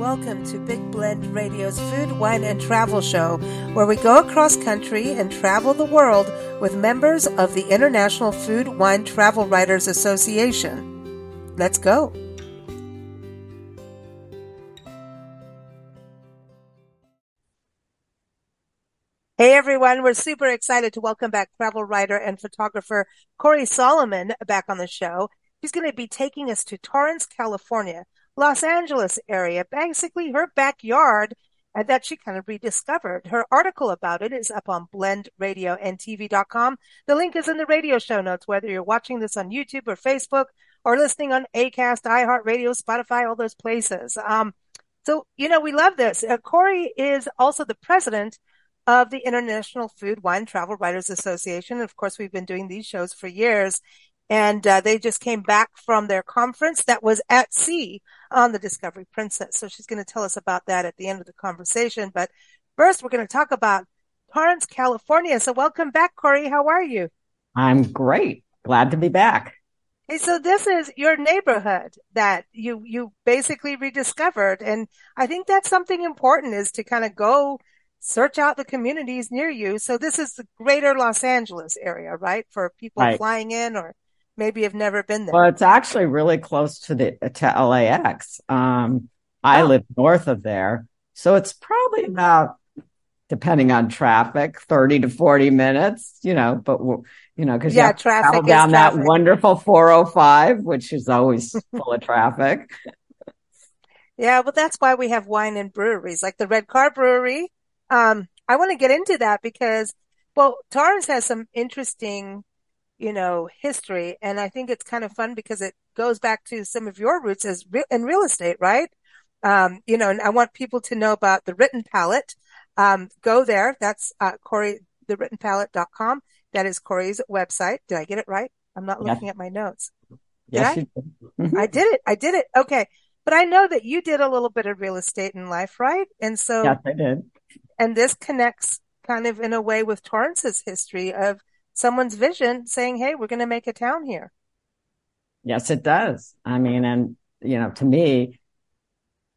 Welcome to Big Blend Radio's Food, Wine, and Travel Show, where we go across country and travel the world with members of the International Food, Wine, Travel Writers Association. Let's go. Hey everyone, we're super excited to welcome back travel writer and photographer Cori Solomon back on the show. She's going to be taking us to Torrance, California, Los Angeles area, basically her backyard and that she kind of rediscovered. Her article about it is up on blendradioandtv.com. The link is in the radio show notes, whether you're watching this on YouTube or Facebook or listening on Acast, iHeartRadio, Spotify, all those places. Um, so, you know, we love this. Uh, Cori is also the president of the International Food, Wine, Travel Writers Association. Of course, we've been doing these shows for years. And uh, they just came back from their conference that was at sea on the Discovery Princess. So she's going to tell us about that at the end of the conversation. But first, we're going to talk about Torrance, California. So welcome back, Cori. How are you? I'm great. Glad to be back. Hey, so this is your neighborhood that you you basically rediscovered, and I think that's something important is to kind of go search out the communities near you. So this is the greater Los Angeles area, right? For people right. flying in or maybe have never been there. Well, it's actually really close to the to LAX. Um, I oh. live north of there, so it's probably about depending on traffic, 30 to 40 minutes, you know, but you know, cause yeah, you traffic down that wonderful 405, which is always full of traffic. Yeah. Well, that's why we have wine and breweries like the Red Car Brewery um, I want to get into that because, well, Torrance has some interesting, you know, history. And I think it's kind of fun because it goes back to some of your roots as re- in real estate, right? Um, you know, and I want people to know about the written palette. Um, go there. That's, uh, Cori, thewrittenpalette.com. That is Cori's website. Did I get it right? I'm not looking at my notes. Did yes, I? Did. Mm-hmm. I did it. I did it. Okay. But I know that you did a little bit of real estate in life, right? And so, yes, I did. And this connects kind of in a way with Torrance's history of someone's vision saying, Hey, we're going to make a town here. Yes, it does. I mean, and you know, to me,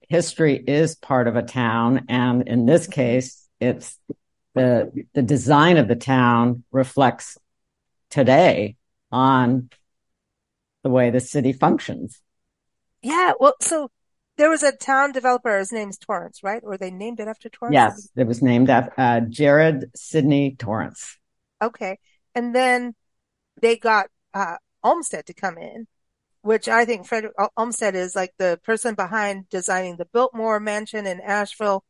history is part of a town. And in this case, it's the, the design of the town reflects today on the way the city functions. Yeah. Well, so there was a town developer. His name's Torrance, right? Or they named it after Torrance? Yes, it was named after uh, Jared Sidney Torrance. Okay, and then they got uh, Olmsted to come in, which I think Frederick Olmsted is like the person behind designing the Biltmore Mansion in Asheville,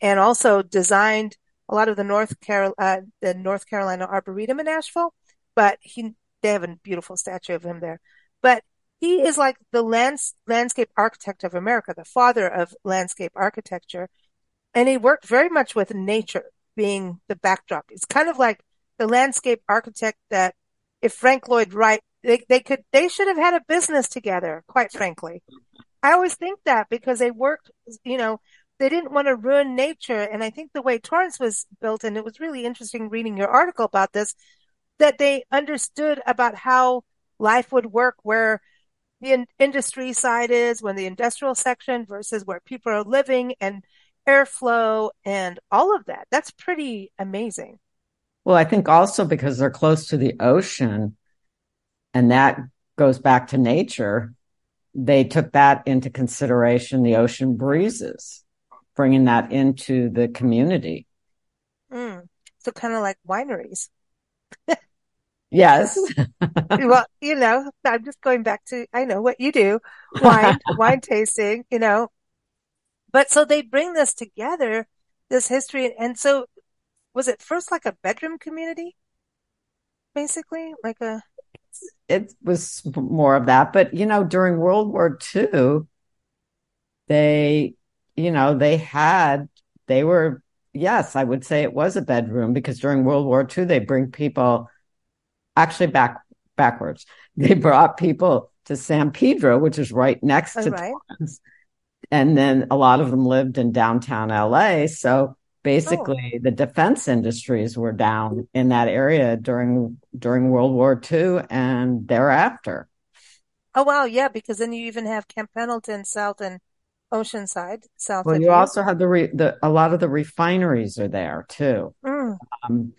and also designed a lot of the North Carol uh, the North Carolina Arboretum in Asheville. But he they have a beautiful statue of him there. But he is like the lands, landscape architect of America, the father of landscape architecture. And he worked very much with nature being the backdrop. It's kind of like the landscape architect that if Frank Lloyd Wright, they, they could, they should have had a business together, quite frankly. I always think that because they worked, you know, they didn't want to ruin nature. And I think the way Torrance was built, and it was really interesting reading your article about this, that they understood about how life would work where the in- industry side is, when the industrial section versus where people are living and airflow and all of that. That's pretty amazing. Well, I think also because they're close to the ocean and that goes back to nature, they took that into consideration, the ocean breezes, bringing that into the community. Mm. So kind of like wineries. Yes. well, you know, I'm just going back to, I know what you do, wine, wine tasting, you know, but so they bring this together, this history. And so was it first like a bedroom community? Basically like a. It was more of that, but you know, during World War II, they, you know, they had, they were, yes, I would say it was a bedroom because during World War II, they bring people actually back backwards. They brought people to San Pedro, which is right next oh, to right. Torrance. And then a lot of them lived in downtown LA. So basically oh. the defense industries were down in that area during during World War II and thereafter. Oh wow, yeah, because then you even have Camp Pendleton south in Oceanside, south. Well, you, also have the, re- the a lot of the refineries are there too. Mm. Um,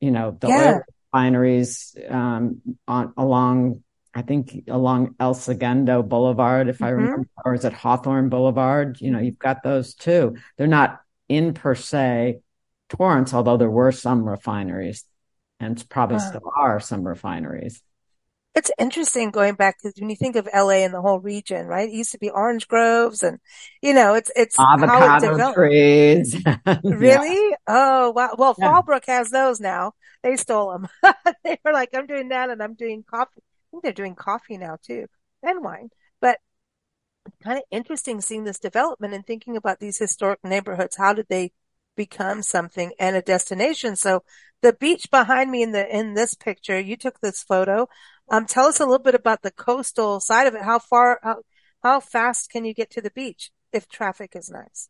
you know, the Yeah. oil refineries um, on along, I think along El Segundo Boulevard, if I Mhm. remember, or is it Hawthorne Boulevard? You know, you've got those too. They're not in per se Torrance, although there were some refineries, and probably still are some refineries. It's interesting going back because when you think of LA and the whole region, right? It used to be orange groves and, you know, it's, it's it Avocado developed. trees. Yeah. Really? Oh, wow. Well, Yeah. Fallbrook has those now. They stole them. They were like, I'm doing that and I'm doing coffee. I think they're doing coffee now too and wine. Kind of interesting seeing this development and thinking about these historic neighborhoods. How did they become something and a destination? So the beach behind me in the, in this picture, you took this photo. Um, tell us a little bit about the coastal side of it. How far, how, how fast can you get to the beach if traffic is nice?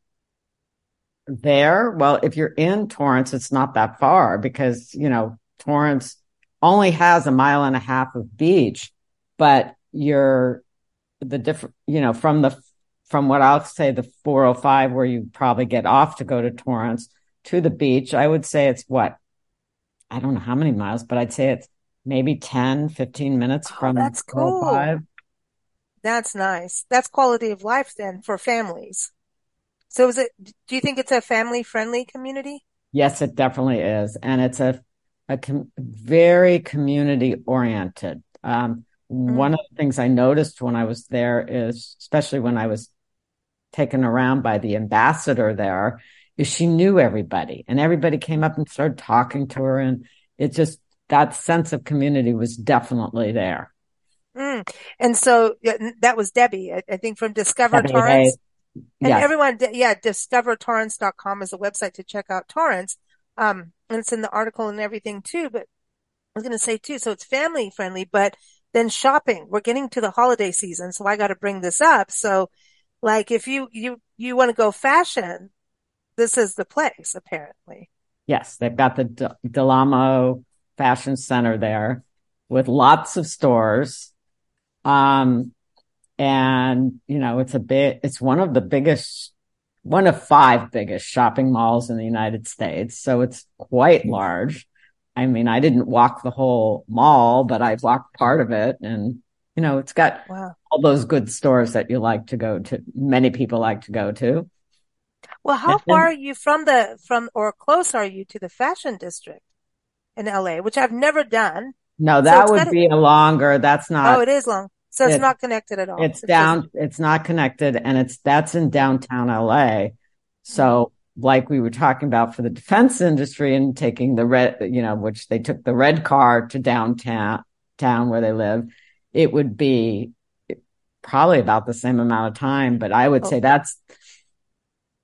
there. Well, if you're in Torrance, it's not that far because, you know, Torrance only has a mile and a half of beach, but you're the different, you know, from the, from what I'll say the 405 where you probably get off to go to Torrance to the beach, I would say it's what? I don't know how many miles, but I'd say it's maybe 10, 15 minutes Oh, from that's cool. 405. That's nice. That's quality of life then for families. So is it, do you think it's a family friendly community? Yes, it definitely is. And it's a, a com- very community oriented. Um, One of the things I noticed when I was there is, especially when I was taken around by the ambassador there, is she knew everybody and everybody came up and started talking to her. And it just, that sense of community was definitely there. Mm. And so that was Debbie, I, I think from Discover Debbie Torrance. And Yes. everyone, yeah, discovertorrance.com is a website to check out Torrance. Um, and it's in the article and everything too. But I was going to say too, so it's family friendly, but then shopping. We're getting to the holiday season, so I got to bring this up. So, like, if you you you want to go fashion, this is the place, apparently. Yes, they've got the Del Amo Fashion Center there with lots of stores. Um, and you know, it's a bit, it's one of the biggest, one of five biggest shopping malls in the United States. So it's quite large. I mean, I didn't walk the whole mall, but I've walked part of it and, you know, it's got Wow. all those good stores that you like to go to. Many people like to go to. Well, how And far are you from the from or close are you to the fashion district in LA, which I've never done? No, that it's would be a longer, that's not. Oh, it is long. So it's it- not connected at all. It's just- down, it's not connected and it's, that's in downtown LA. So like we were talking about for the defense industry and taking the red, you know, which they took the red car to downtown, town where they live, it would be probably about the same amount of time, but I would oh. say that's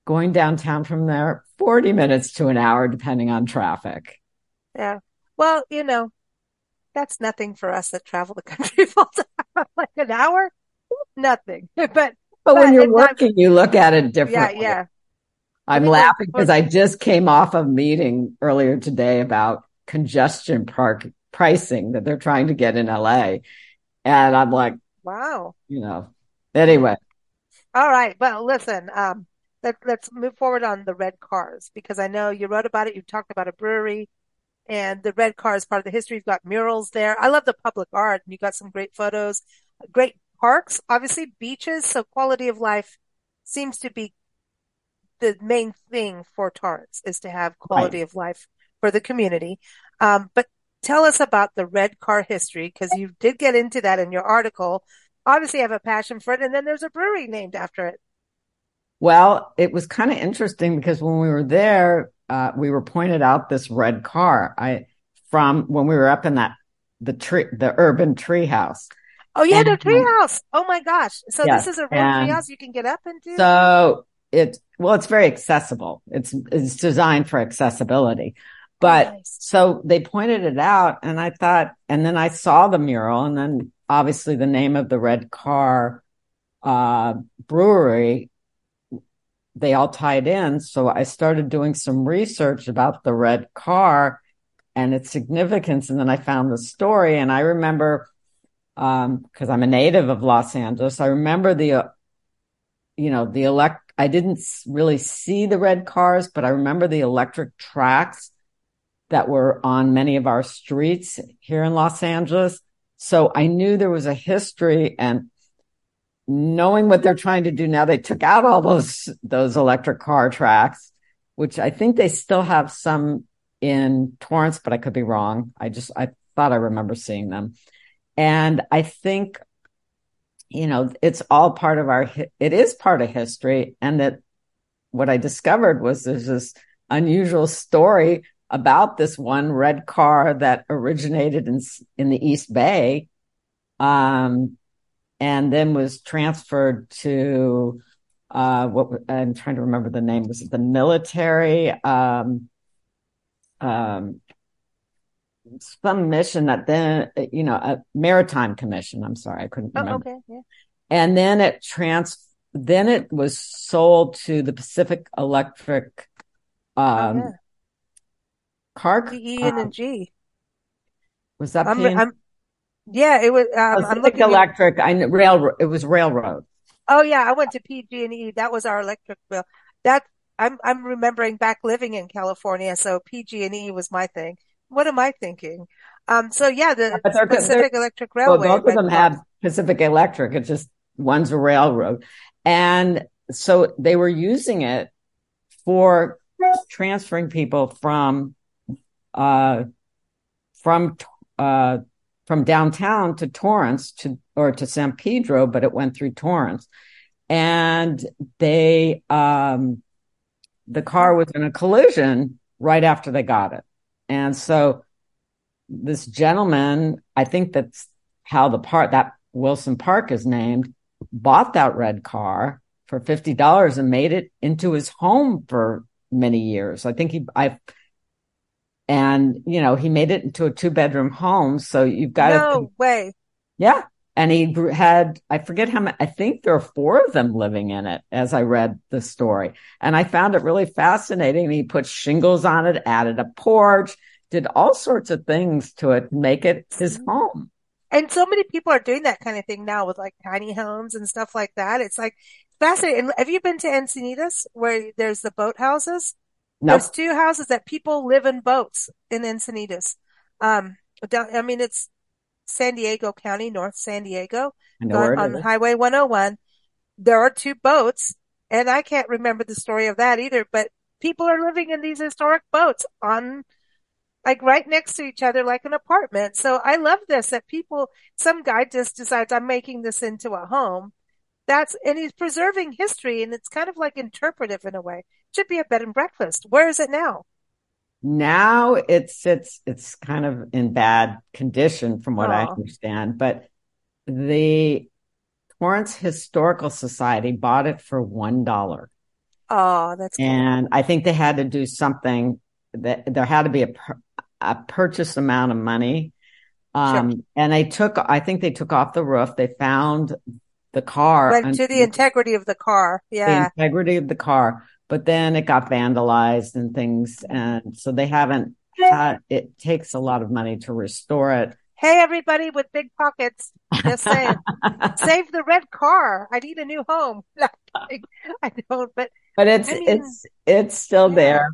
going downtown from there, 40 minutes to an hour, depending on traffic. Yeah. Well, you know, that's nothing for us that travel the country full time. Like an hour? Nothing. But But But when you're working, you look at it differently. yeah, yeah. I'm laughing because I just came off a meeting earlier today about congestion park pricing that they're trying to get in LA. And I'm like, Wow. you know, anyway, All right. Well, listen, um, let, let's move forward on the red cars because I know you wrote about it. You talked about a brewery and the red car is part of the history. You've got murals there. I love the public art and you got some great photos, great parks, obviously beaches. So quality of life seems to be the main thing for Torrance is to have quality of life for the community. Um, but tell us about the red car history because you did get into that in your article. Obviously, you have a passion for it, and then there's a brewery named after it. well, it was kind of interesting because when we were there, uh, we were pointed out this red car. I, from when we were up in that, the tree, the urban tree house. Oh yeah, the And- treehouse. Oh my gosh! So Yes, this is a real and- treehouse you can get up into. So it, well, it's very accessible. It's, it's designed for accessibility. But Nice. so they pointed it out and I thought, and then I saw the mural and then obviously the name of the red car, uh, brewery, they all tied in. So I started doing some research about the red car and its significance. And then I found the story and I remember, um, cause I'm a native of Los Angeles. I remember the, uh, you know, the elect, I didn't really see the red cars, but I remember the electric tracks that were on many of our streets here in Los Angeles. So I knew there was a history and knowing what they're trying to do now, they took out all those, those electric car tracks, which I think they still have some in Torrance, but I could be wrong. I just, I thought I remember seeing them. And I think, you know, it's all part of our, it is part of history. And that what I discovered was there's this unusual story about this one red car that originated in, in the East Bay. Um, and then was transferred to, uh, what I'm trying to remember the name. Was it the military, um, um, some mission that then, you know, a maritime commission. I'm sorry. I couldn't oh, remember. Oh, okay. Yeah. And then it trans, then it was sold to the Pacific Electric, um, oh, yeah. car. E and uh, G. Was that I'm, I'm, yeah, it was. Um, I'm looking electric. At, I rail. It was railroad. Oh yeah, I went to PG and E. That was our electric bill. That I'm I'm remembering back living in California, so PG and E was my thing. What am I thinking? Um, so yeah, the they're, Pacific Electric Railway. Well, both of them have Pacific Electric. It's just one's a railroad, and so they were using it for transferring people from uh from uh from downtown to Torrance to or to San Pedro, but it went through Torrance. And they um the car was in a collision right after they got it. And so this gentleman, I think that's how the part that Wilson Park is named, bought that red car for $50 and made it into his home for many years. I think he, I and you know he made it into a two bedroom home. So you've got no to, way. Yeah and he had i forget how many i think there are four of them living in it as i read the story and i found it really fascinating he put shingles on it added a porch did all sorts of things to it make it his mm-hmm. home and so many people are doing that kind of thing now with like tiny homes and stuff like that it's like fascinating and have you been to encinitas where there's the boat houses Nope. There's two houses that people live in boats in Encinitas. Um, I mean, it's San Diego County, North San Diego, on, on Highway 101. There are two boats, and I can't remember the story of that either, but people are living in these historic boats on, like right next to each other, like an apartment. So I love this that people, some guy just decides I'm making this into a home that's and he's preserving history and it's kind of like interpretive in a way. It should be a bed and breakfast. Where is it now? Now it's it's it's kind of in bad condition from what I understand, but the Torrance Historical Society bought it for one dollar. Oh, that's cool. and I think they had to do something that there had to be a a purchase amount of money. Um, sure. and they took, I think they took off the roof. They found the car. Went to the integrity of the car. Yeah. The integrity of the car. But then it got vandalized and things. And so they haven't it takes a lot of money to restore it. Hey, everybody with big pockets. Just saying, save the red car. I need a new home. I don't, but, but it's, I mean, it's, it's still yeah. there,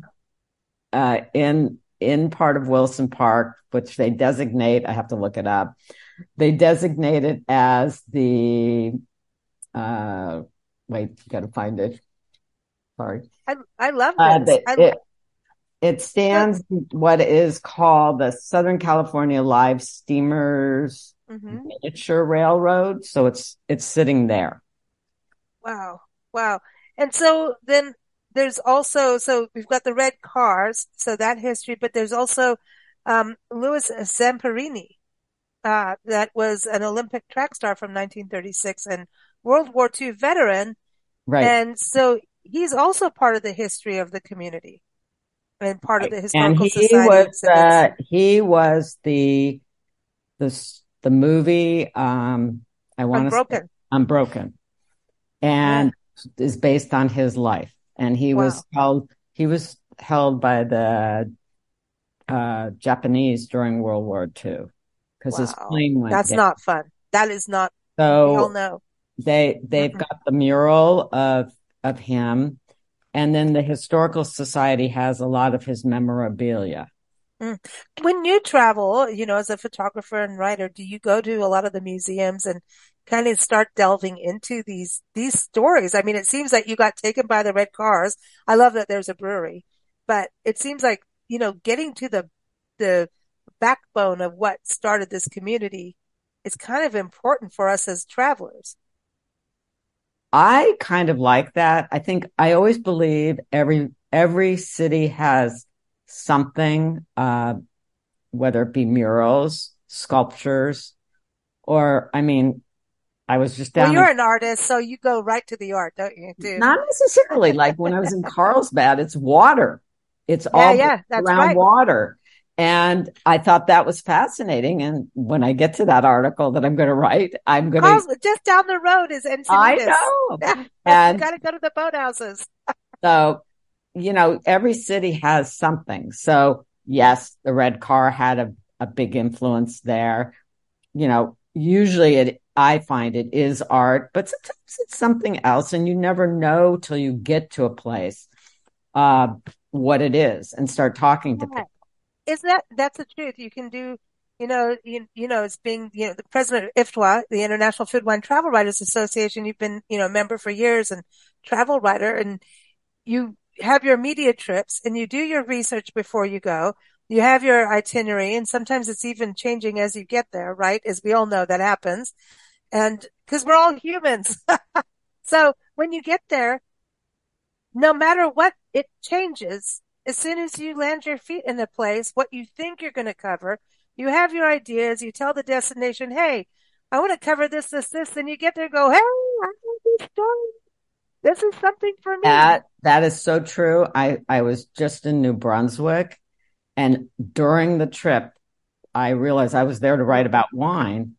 uh, in, in part of Wilson Park, which they designate. I have to look it up they designate it as the uh wait you gotta find it sorry i, I love uh, this uh, it, it stands what is called the southern california live steamers mm-hmm. miniature railroad so it's it's sitting there wow wow and so then there's also so we've got the red cars so that history but there's also um louis zamperini uh, that was an Olympic track star from 1936 and World War II veteran. Right. And so he's also part of the history of the community and part of the historical and he society. Was, uh, he was the, the, the movie, um, I want to Unbroken. Unbroken. And yeah. is based on his life. And he wow. was held, he was held by the, uh, Japanese during World War II because wow. his plane went. That's down. not fun. That is not. So we all know. They they've mm-hmm. got the mural of of him, and then the historical society has a lot of his memorabilia. Mm. When you travel, you know, as a photographer and writer, do you go to a lot of the museums and kind of start delving into these these stories? I mean, it seems like you got taken by the red cars. I love that there's a brewery, but it seems like you know, getting to the the backbone of what started this community is kind of important for us as travelers. I kind of like that. I think I always believe every every city has something, uh, whether it be murals, sculptures, or I mean, I was just down. Well, you're in, an artist, so you go right to the art, don't you? Dude? Not necessarily. like when I was in Carlsbad, it's water. It's yeah, all yeah, around right. water. And I thought that was fascinating. And when I get to that article that I'm going to write, I'm going to oh, just down the road is Encinitas. I know, and got to go to the boathouses. so, you know, every city has something. So, yes, the red car had a, a big influence there. You know, usually it, I find it is art, but sometimes it's something else, and you never know till you get to a place. Uh, what it is and start talking to people. Is that that's the truth? You can do, you know, you, you know, as being, you know, the president of IFTWA, the International Food Wine Travel Writers Association. You've been, you know, a member for years and travel writer, and you have your media trips and you do your research before you go. You have your itinerary, and sometimes it's even changing as you get there, right? As we all know that happens, and because we're all humans. so when you get there, no matter what it changes as soon as you land your feet in the place, what you think you're going to cover. You have your ideas. You tell the destination, Hey, I want to cover this, this, this. Then you get there and go, Hey, I know this story. This is something for me. That, that is so true. I, I was just in New Brunswick and during the trip, I realized I was there to write about wine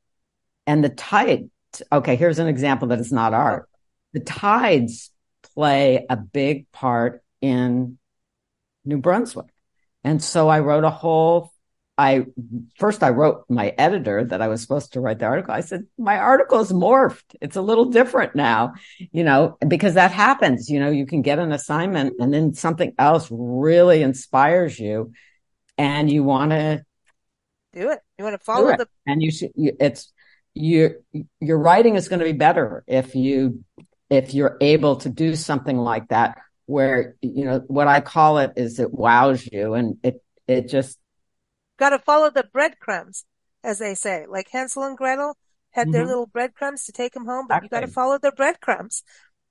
and the tide. Okay. Here's an example that is not art. The tides play a big part in New Brunswick. And so I wrote a whole I first I wrote my editor that I was supposed to write the article. I said, my article is morphed. It's a little different now, you know, because that happens, you know, you can get an assignment and then something else really inspires you and you want to do it. You want to follow the, and you should, it's, your, your writing is going to be better if you if you're able to do something like that where you know what I call it is it wows you and it it just got to follow the breadcrumbs as they say like Hansel and Gretel had mm-hmm. their little breadcrumbs to take them home but exactly. you got to follow the breadcrumbs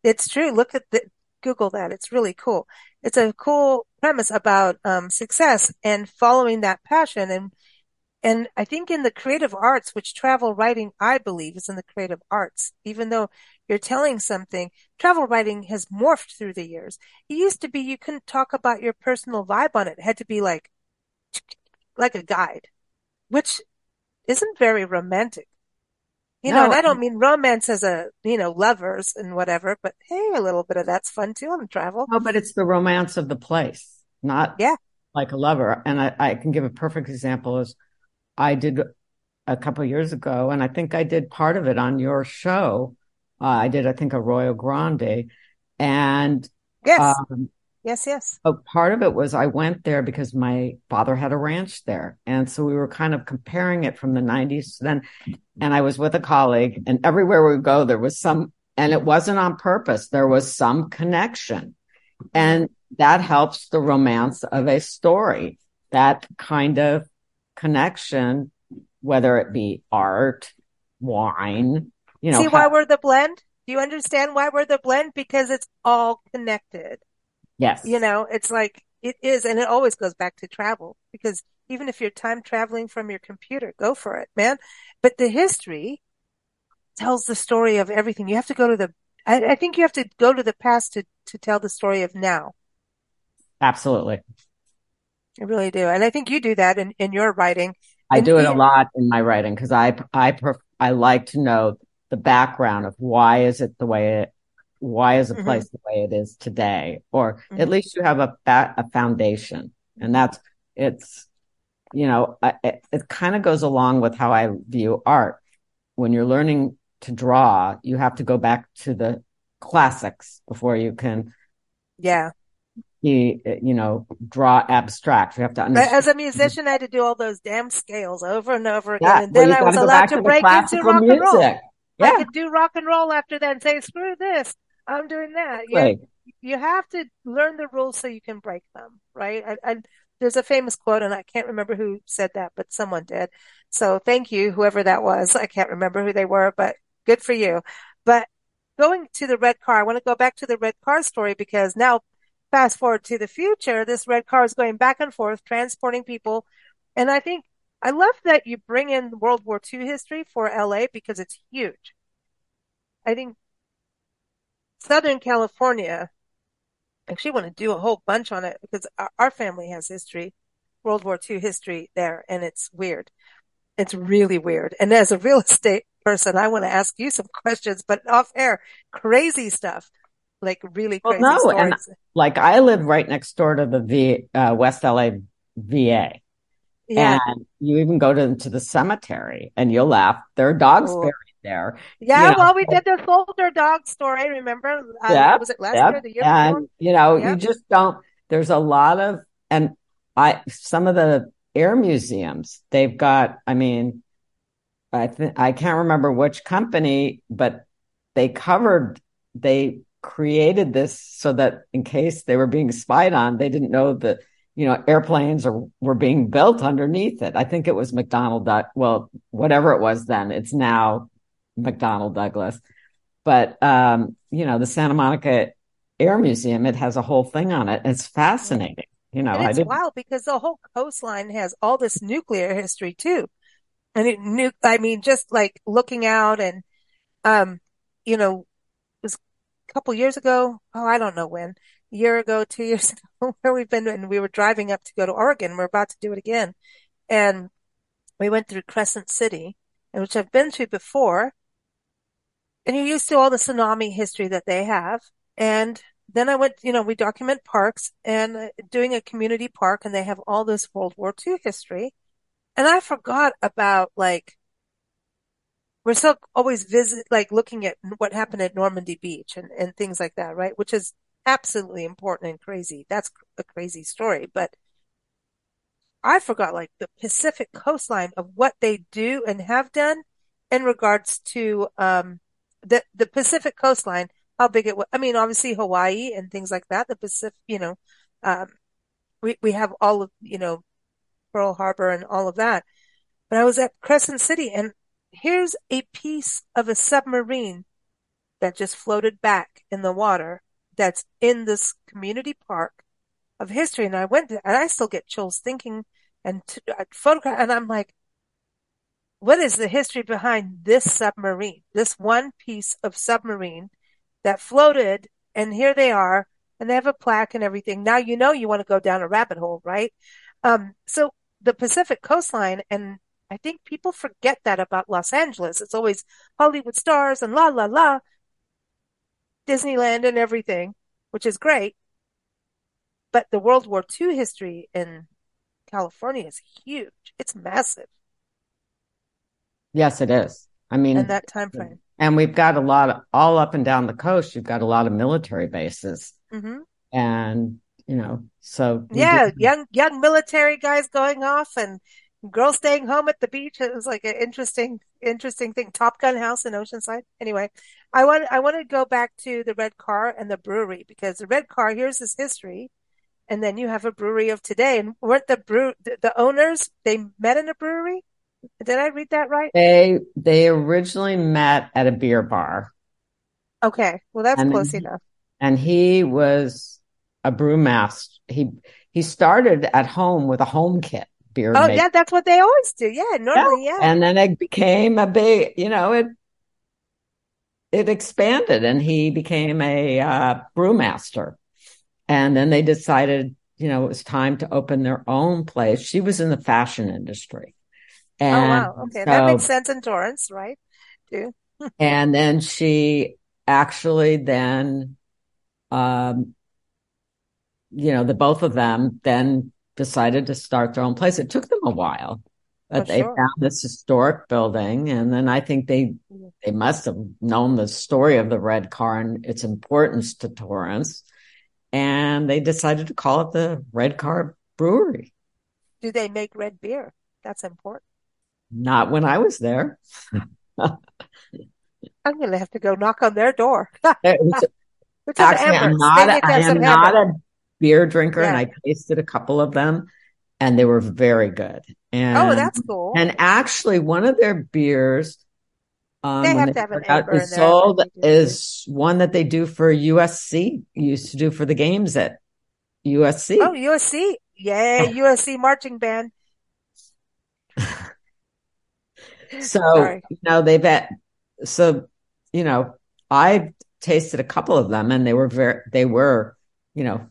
it's true look at the google that it's really cool it's a cool premise about um, success and following that passion and and I think in the creative arts, which travel writing, I believe is in the creative arts, even though you're telling something, travel writing has morphed through the years. It used to be you couldn't talk about your personal vibe on it. It had to be like, like a guide, which isn't very romantic. You no, know, and I don't mean romance as a, you know, lovers and whatever, but hey, a little bit of that's fun too on travel. No, but it's the romance of the place, not yeah. like a lover. And I, I can give a perfect example is I did a couple years ago, and I think I did part of it on your show. Uh, I did, I think, Arroyo Grande, and yes, um, yes, yes. But part of it was I went there because my father had a ranch there, and so we were kind of comparing it from the '90s. Then, and I was with a colleague, and everywhere we go, there was some, and it wasn't on purpose. There was some connection, and that helps the romance of a story. That kind of connection, whether it be art, wine, you know. See why we're the blend? Do you understand why we're the blend? Because it's all connected. Yes. You know, it's like it is, and it always goes back to travel because even if you're time traveling from your computer, go for it, man. But the history tells the story of everything. You have to go to the, I, I think you have to go to the past to, to tell the story of now. Absolutely. I really do. And I think you do that in, in your writing. I do it a lot in my writing because I, I, pref- I like to know the background of why is it the way it, why is a mm-hmm. place the way it is today? Or mm-hmm. at least you have a, a foundation and that's, it's, you know, it, it kind of goes along with how I view art. When you're learning to draw, you have to go back to the classics before you can. Yeah. You, you know, draw abstract. You have to understand. As a musician, I had to do all those damn scales over and over again. Yeah. And then well, I was allowed to, to break into rock music. and roll. Yeah. I could do rock and roll after that and say, screw this. I'm doing that. Right. You, you have to learn the rules so you can break them, right? I, I, there's a famous quote and I can't remember who said that, but someone did. So thank you, whoever that was. I can't remember who they were, but good for you. But going to the red car, I want to go back to the red car story because now fast forward to the future, this red car is going back and forth, transporting people. And I think I love that you bring in World War II history for LA because it's huge. I think Southern California actually want to do a whole bunch on it because our, family has history, World War II history there, and it's weird. It's really weird. And as a real estate person, I want to ask you some questions, but off air, crazy stuff, like really crazy well, no, stories. And like I live right next door to the v, uh, West LA VA. Yeah. And you even go to, to the cemetery and you'll laugh. There are dogs buried there. Yeah, you know, well, we did the older dog story. Remember? Uh, yep, was it last yep. year? The year and before? you know, yep. you just don't. There's a lot of, and I some of the air museums they've got. I mean, I think I can't remember which company, but they covered. They created this so that in case they were being spied on, they didn't know that you know, airplanes are, were being built underneath it. I think it was McDonnell, well, whatever it was then, it's now McDonnell Douglas. But, um, you know, the Santa Monica Air Museum, it has a whole thing on it. It's fascinating. You know, and it's wild because the whole coastline has all this nuclear history too. And it nu- I mean, just like looking out and, um, you know, it was a couple years ago. Oh, I don't know when, a year ago, two years ago, where we've been, and we were driving up to go to Oregon. We're about to do it again. And we went through Crescent City, which I've been to before and you're used to all the tsunami history that they have. And then I went, you know, we document parks and uh, doing a community park and they have all this World War II history. And I forgot about like, we're still always visit, like looking at what happened at Normandy Beach and, and things like that, right? Which is absolutely important and crazy. That's a crazy story, but I forgot like the Pacific coastline of what they do and have done in regards to, um, the the Pacific coastline, how big it was. I mean, obviously Hawaii and things like that. The Pacific, you know, um, we we have all of you know Pearl Harbor and all of that. But I was at Crescent City, and here's a piece of a submarine that just floated back in the water. That's in this community park of history, and I went to, and I still get chills thinking and uh, photograph, and I'm like, what is the history behind this submarine, this one piece of submarine that floated and here they are and they have a plaque and everything. Now you know you want to go down a rabbit hole, right? Um, so the Pacific coastline and I think people forget that about Los Angeles. It's always Hollywood stars and la la la, Disneyland and everything, which is great. But the World War II history in California is huge. It's massive. Yes, it is. I mean, in that time frame. And we've got a lot of all up and down the coast. You've got a lot of military bases, mm-hmm. and you know, so yeah, young young military guys going off and girls staying home at the beach. It was like an interesting, interesting thing. Top Gun House in Oceanside. Anyway, I want I want to go back to the red car and the brewery because the red car here's this history, and then you have a brewery of today. And weren't the brew the, the owners they met in a brewery? Did I read that right? They they originally met at a beer bar. Okay, well that's and close enough. And he was a brewmaster. He he started at home with a home kit beer. Oh yeah, that's what they always do. Yeah, normally yeah. yeah. And then it became a big, you know, it it expanded, and he became a uh, brewmaster. And then they decided, you know, it was time to open their own place. She was in the fashion industry. And oh wow, okay, so, that makes sense in Torrance, right? Too. and then she actually then, um, you know, the both of them then decided to start their own place. It took them a while, but For they sure. found this historic building, and then I think they Mhm. they must have known the story of the red car and its importance to Torrance, and they decided to call it the Red Car Brewery. Do they make red beer? That's important. Not when I was there. I'm gonna have to go knock on their door. It was Which is Actually, I'm not. I am not a beer drinker, and I tasted a couple of them, and they were very good. And Oh, that's cool. and actually, one of their beers, um, They have they to have an out is sold like they do. is one that they do for USC. Used to do for the games at USC. Oh, USC. Yay, USC marching band. So, Sorry. you know, they've had, so, you know, I tasted a couple of them and they were very, they were, you know,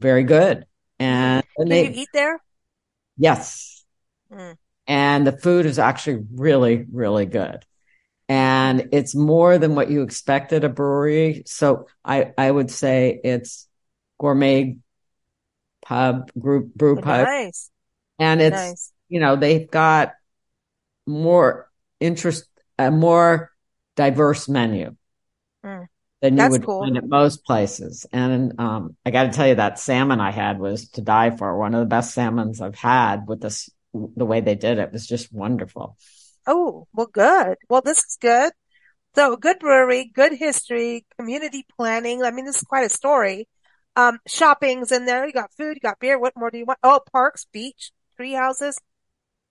very good. And, and Can they, you eat there? yes. Mm. And the food is actually really, really good. And it's more than what you expect at a brewery. So I, I would say it's gourmet pub, group brew pub. Nice, And it's, nice. you know, they've got more interest, a more diverse menu Mm. Than you That's would cool. find at most places. And um, I got to tell you, that salmon I had was to die for. One of the best salmons I've had with this, the way they did it was just wonderful. Oh, well, good. Well, this is good. So good brewery, good history, community planning. I mean, this is quite a story. Um, shopping's in there. You got food, you got beer. What more do you want? Oh, parks, beach, tree houses.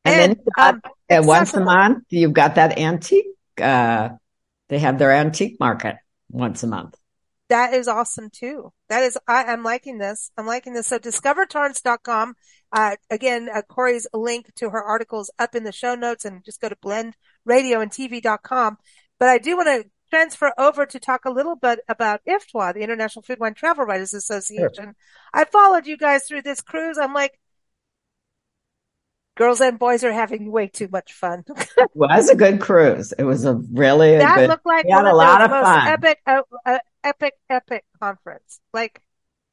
And then And, got- um, And once a month, you've got that antique. Uh, they have their antique market once a month. That is awesome too. That is, I, I'm liking this. I'm liking this. So discovertorrance.com. Uh, again, uh, Cori's link to her articles up in the show notes and just go to blendradioandtv.com. But I do want to transfer over to talk a little bit about IFTWA, the International Food Wine Travel Writers Association. I followed you guys through this cruise. I'm like, girls and boys are having way too much fun. It was a good cruise. It was a really a that good. looked like we had one a lot of fun. epic, uh, uh, epic, epic conference, like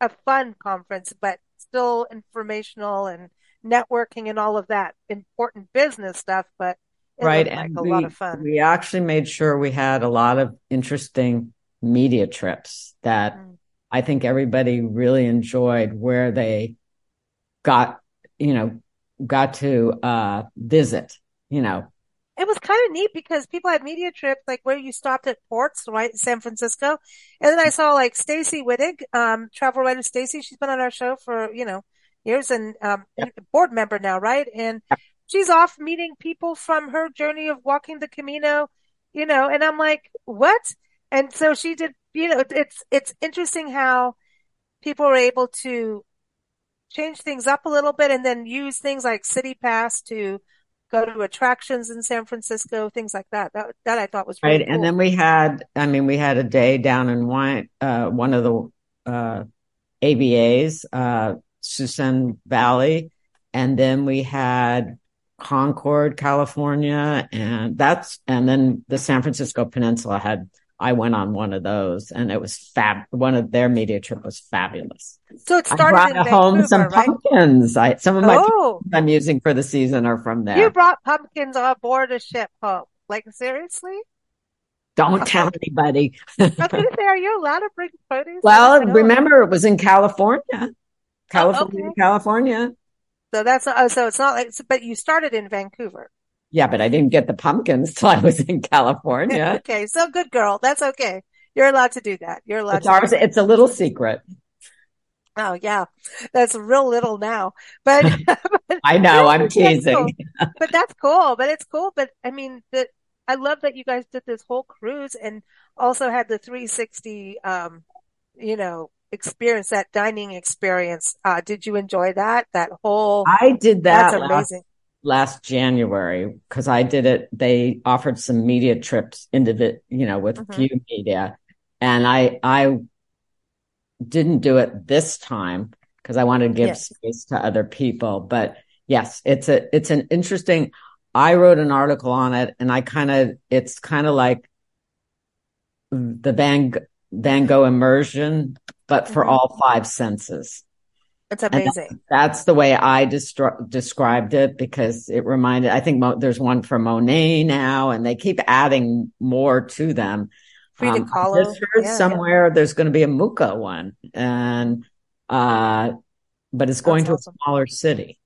a fun conference, but still informational and networking and all of that important business stuff. But it right. like And a we, lot of fun. we actually made sure we had a lot of interesting media trips that Mm. I think everybody really enjoyed where they got, you know, got to uh visit, you know. It was kind of neat because people had media trips like where you stopped at ports, right, in San Francisco. And then I saw like Stacy Wittig, um, travel writer Stacy. She's been on our show for, you know, years and, um, board member now, right? And she's off meeting people from her journey of walking the Camino, you know, and I'm like, what? And so she did, you know, it's, it's interesting how people are able to change things up a little bit and then use things like City Pass to go to attractions in San Francisco, things like that. That, that I thought was Right. really And then we had, I mean, we had a day down in one, uh, one of the, uh, AVAs, uh, Suisun Valley. And then we had Concord, California. And that's, and then the San Francisco Peninsula had, I went on one of those and it was fab. One of their media trip was fabulous. So it I started brought in home some Vancouver, right? pumpkins. I, some of my Oh, I'm using for the season are from there. you brought pumpkins on board a ship home. Like seriously? Don't tell anybody. I was gonna say, are you allowed to bring produce? Well, remember it was in California, oh, California, okay. California. So that's oh, so it's not like, but you started in Vancouver. Yeah, but I didn't get the pumpkins till I was in California. Okay, so good girl. That's okay. You're allowed to do that. You're allowed It's to ours. It's a little secret. Oh yeah, that's real little now, but I know. I'm That's cool. teasing. but that's cool. But it's cool. But I mean, that I love that you guys did this whole cruise and also had the 360, um, you know, experience, that dining experience. Uh, did you enjoy that? That whole, I did that's that last, amazing. Last January because I did it. They offered some media trips into the, you know, with Mhm. few media, and I I didn't do it this time because I wanted to give Yes. space to other people. But yes, it's a it's an interesting. I wrote an article on it, and I kind of it's kind of like the Van Van Gogh immersion, but for Mhm. all five senses. It's amazing. That's, that's, the way I described it because it reminded, I think Mo- there's one for Monet now and they keep adding more to them. Frida um, Kahlo. Just heard yeah, somewhere yeah. there's going to be a Mucha one and, uh, but it's going that's to awesome. a smaller city.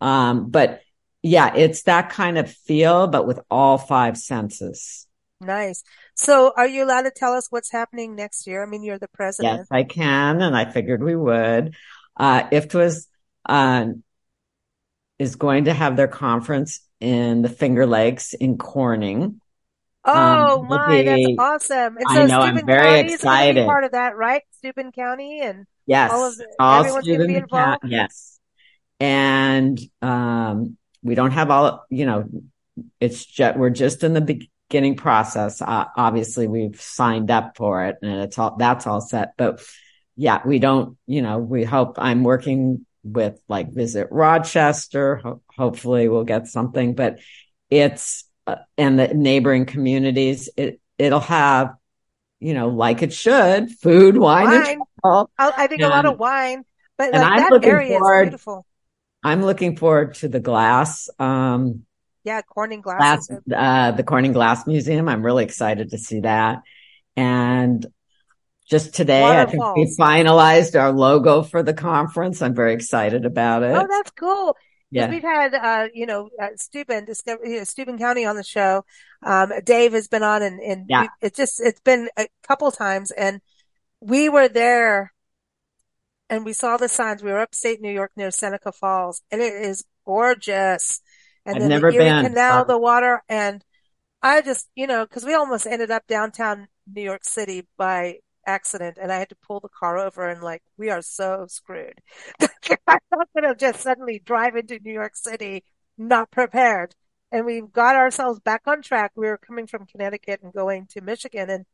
Um, but yeah, it's that kind of feel, but with all five senses. Nice. So are you allowed to tell us what's happening next year? I mean, you're the president. Yes, I can. And I figured we would. Uh, IFTWA uh, is going to have their conference in the Finger Lakes in Corning. Oh um, my, be, that's awesome! And so I know, Steuben I'm very County excited. part of that, right? Steuben County and yes, all of the, all everyone's going to be involved. County, yes, and um, we don't have all. You know, it's just we're just in the beginning process. Uh, obviously, we've signed up for it, and it's all that's all set, but yeah, we don't, you know, we hope I'm working with like Visit Rochester. Ho- hopefully we'll get something, but it's, uh, and the neighboring communities, it, it'll have, you know, like it should, food, wine, wine. and I think and, a lot of wine, but like, I'm that area forward, is beautiful. I'm looking forward to the glass. Um, yeah, Corning Glass. glass uh, the Corning Glass Museum. I'm really excited to see that. And just today, I think we finalized our logo for the conference. I'm very excited about it. Oh, that's cool. Yeah. We've had, uh, you know, uh, Steuben, Discover, you know, Steuben County on the show. Um, Dave has been on and, and yeah. it's just, it's been a couple times and we were there and we saw the signs. We were upstate New York near Seneca Falls and it is gorgeous. And I've then never the Erie been. Canal, the water. And I just, you know, cause we almost ended up downtown New York City by accident and I had to pull the car over and like, we are so screwed. I'm not going to just suddenly drive into New York City not prepared. And we got ourselves back on track. We were coming from Connecticut and going to Michigan and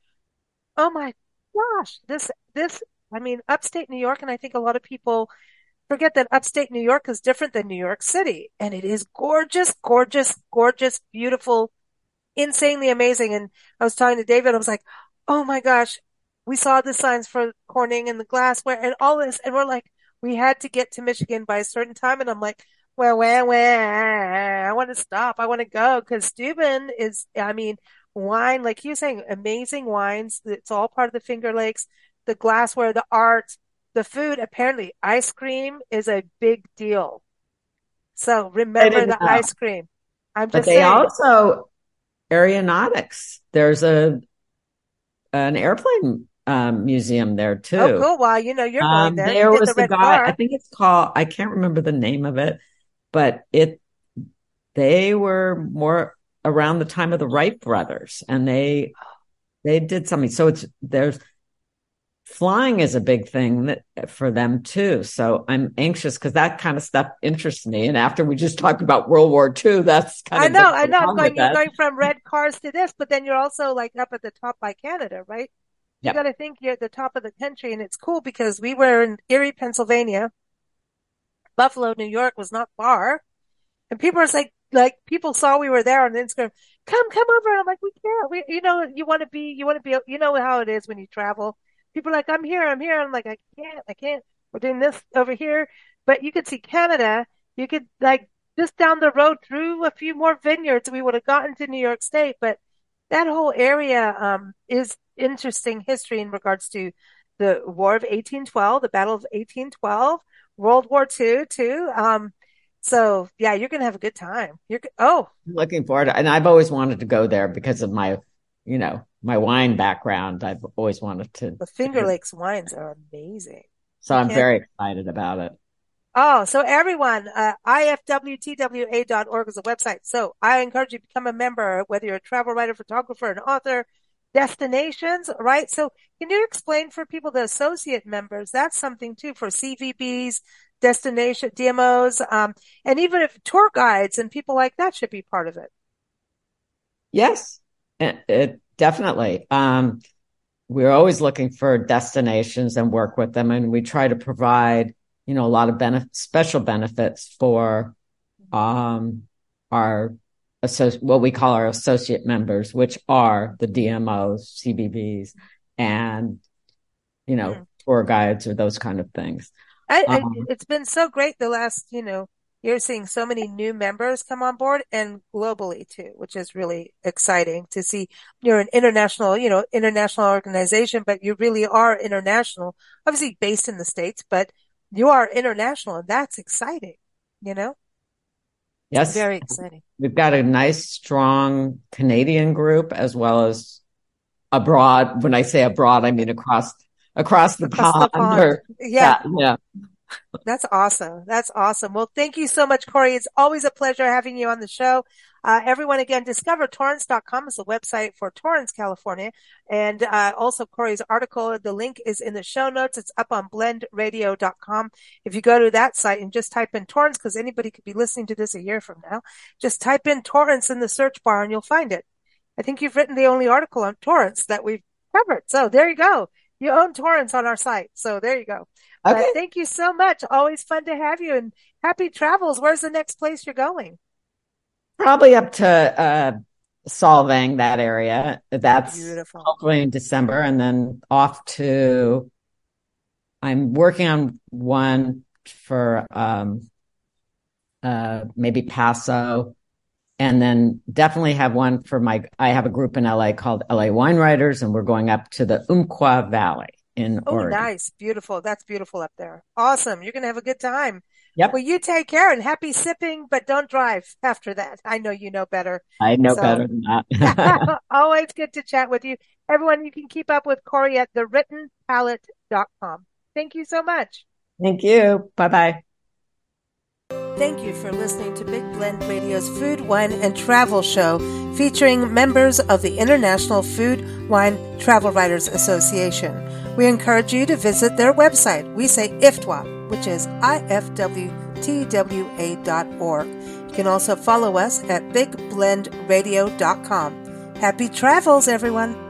oh my gosh, this, this, I mean, upstate New York. And I think a lot of people forget that upstate New York is different than New York City and it is gorgeous, gorgeous, gorgeous, beautiful, insanely amazing. And I was talking to David. I was like, Oh my gosh, we saw the signs for Corning and the glassware and all this, and we're like, we had to get to Michigan by a certain time, and I'm like, well, well, well, I want to stop. I want to go because Steuben is, I mean, wine, like you saying, amazing wines. It's all part of the Finger Lakes, the glassware, the art, the food. Apparently, ice cream is a big deal. So remember the know. ice cream. I'm just but they saying. also aeronautics. There's a an airplane um, museum there too. Oh, cool. Well, you know, you're going um, there. There was the, the guy. I think it's called, I can't remember the name of it, but it, they were more around the time of the Wright brothers and they, they did something. So it's, there's, flying is a big thing that, for them too. So I'm anxious because that kind of stuff interests me. And after we just talked about World War II, that's kind I of know, I know. I'm going, you're going from red cars to this, but then you're also like up at the top by Canada, right? Yep. You got to think you're at the top of the country, and it's cool because we were in Erie, Pennsylvania. Buffalo, New York was not far, and people are like, like people saw we were there on Instagram. Come, come over. And I'm like, we can't. We, you know, you want to be, you want to be, you know how it is when you travel. People are like, I'm here, I'm here. I'm like, I can't, I can't. We're doing this over here, but you could see Canada. You could like just down the road through a few more vineyards. We would have gotten to New York State, but that whole area um, is interesting history in regards to the War of 1812, the Battle of 1812, World War II too. Um, so yeah, you're gonna have a good time. You're oh, looking forward, to, and I've always wanted to go there because of my, you know, my wine background. I've always wanted to. The Finger Lakes wines are amazing. So I'm very excited about it. Oh, so everyone, uh, ifwtwa.org is a website. So I encourage you to become a member, whether you're a travel writer, photographer, an author, destinations, right? So can you explain for people, the associate members, that's something too for CVBs, destination, DMOs, um, and even if tour guides and people like that should be part of it. Yes, it, it definitely. Um, we're always looking for destinations and work with them and we try to provide you know, a lot of benefit, special benefits for, um, our what we call our associate members, which are the DMOs, CVBs, and, you know, mm. tour guides or those kind of things. I, um, I, it's been so great the last, you know, you're seeing so many new members come on board and globally too, which is really exciting to see. You're an international, you know, international organization, but you really are international, obviously based in the States, but you are international and that's exciting, you know? Yes. Very exciting. We've got a nice, strong Canadian group as well as abroad. When I say abroad, I mean across, across the across pond. The pond. Or, yeah. yeah. yeah. That's awesome. That's awesome. Well, thank you so much, Cori. It's always a pleasure having you on the show. Uh, everyone again, discover torrance.com is the website for Torrance, California. And, uh, also Cori's article, the link is in the show notes. It's up on blendradio.com. If you go to that site and just type in Torrance, because anybody could be listening to this a year from now, just type in Torrance in the search bar and you'll find it. I think you've written the only article on Torrance that we've covered. So there you go. You own Torrance on our site. So there you go. Okay. But thank you so much. Always fun to have you and happy travels. Where's the next place you're going? Probably up to uh, Solvang, that area. That's Beautiful. hopefully in December, and then off to. I'm working on one for um, uh, maybe Paso, and then definitely have one for my. I have a group in LA called LA Wine Writers, and we're going up to the Umpqua Valley in oh, Oregon. nice, beautiful. That's beautiful up there. Awesome. You're gonna have a good time. Yep. Well, you take care and happy sipping, but don't drive after that. I know you know better. I know so. better than that. always good to chat with you. Everyone, you can keep up with Cori at thewrittenpalette.com. Thank you so much. Thank you. Bye bye. Thank you for listening to Big Blend Radio's Food, Wine, and Travel Show featuring members of the International Food, Wine, Travel Writers Association. We encourage you to visit their website. We say IFTWA, which is ifwtwa.org. You can also follow us at bigblendradio.com. Happy travels, everyone!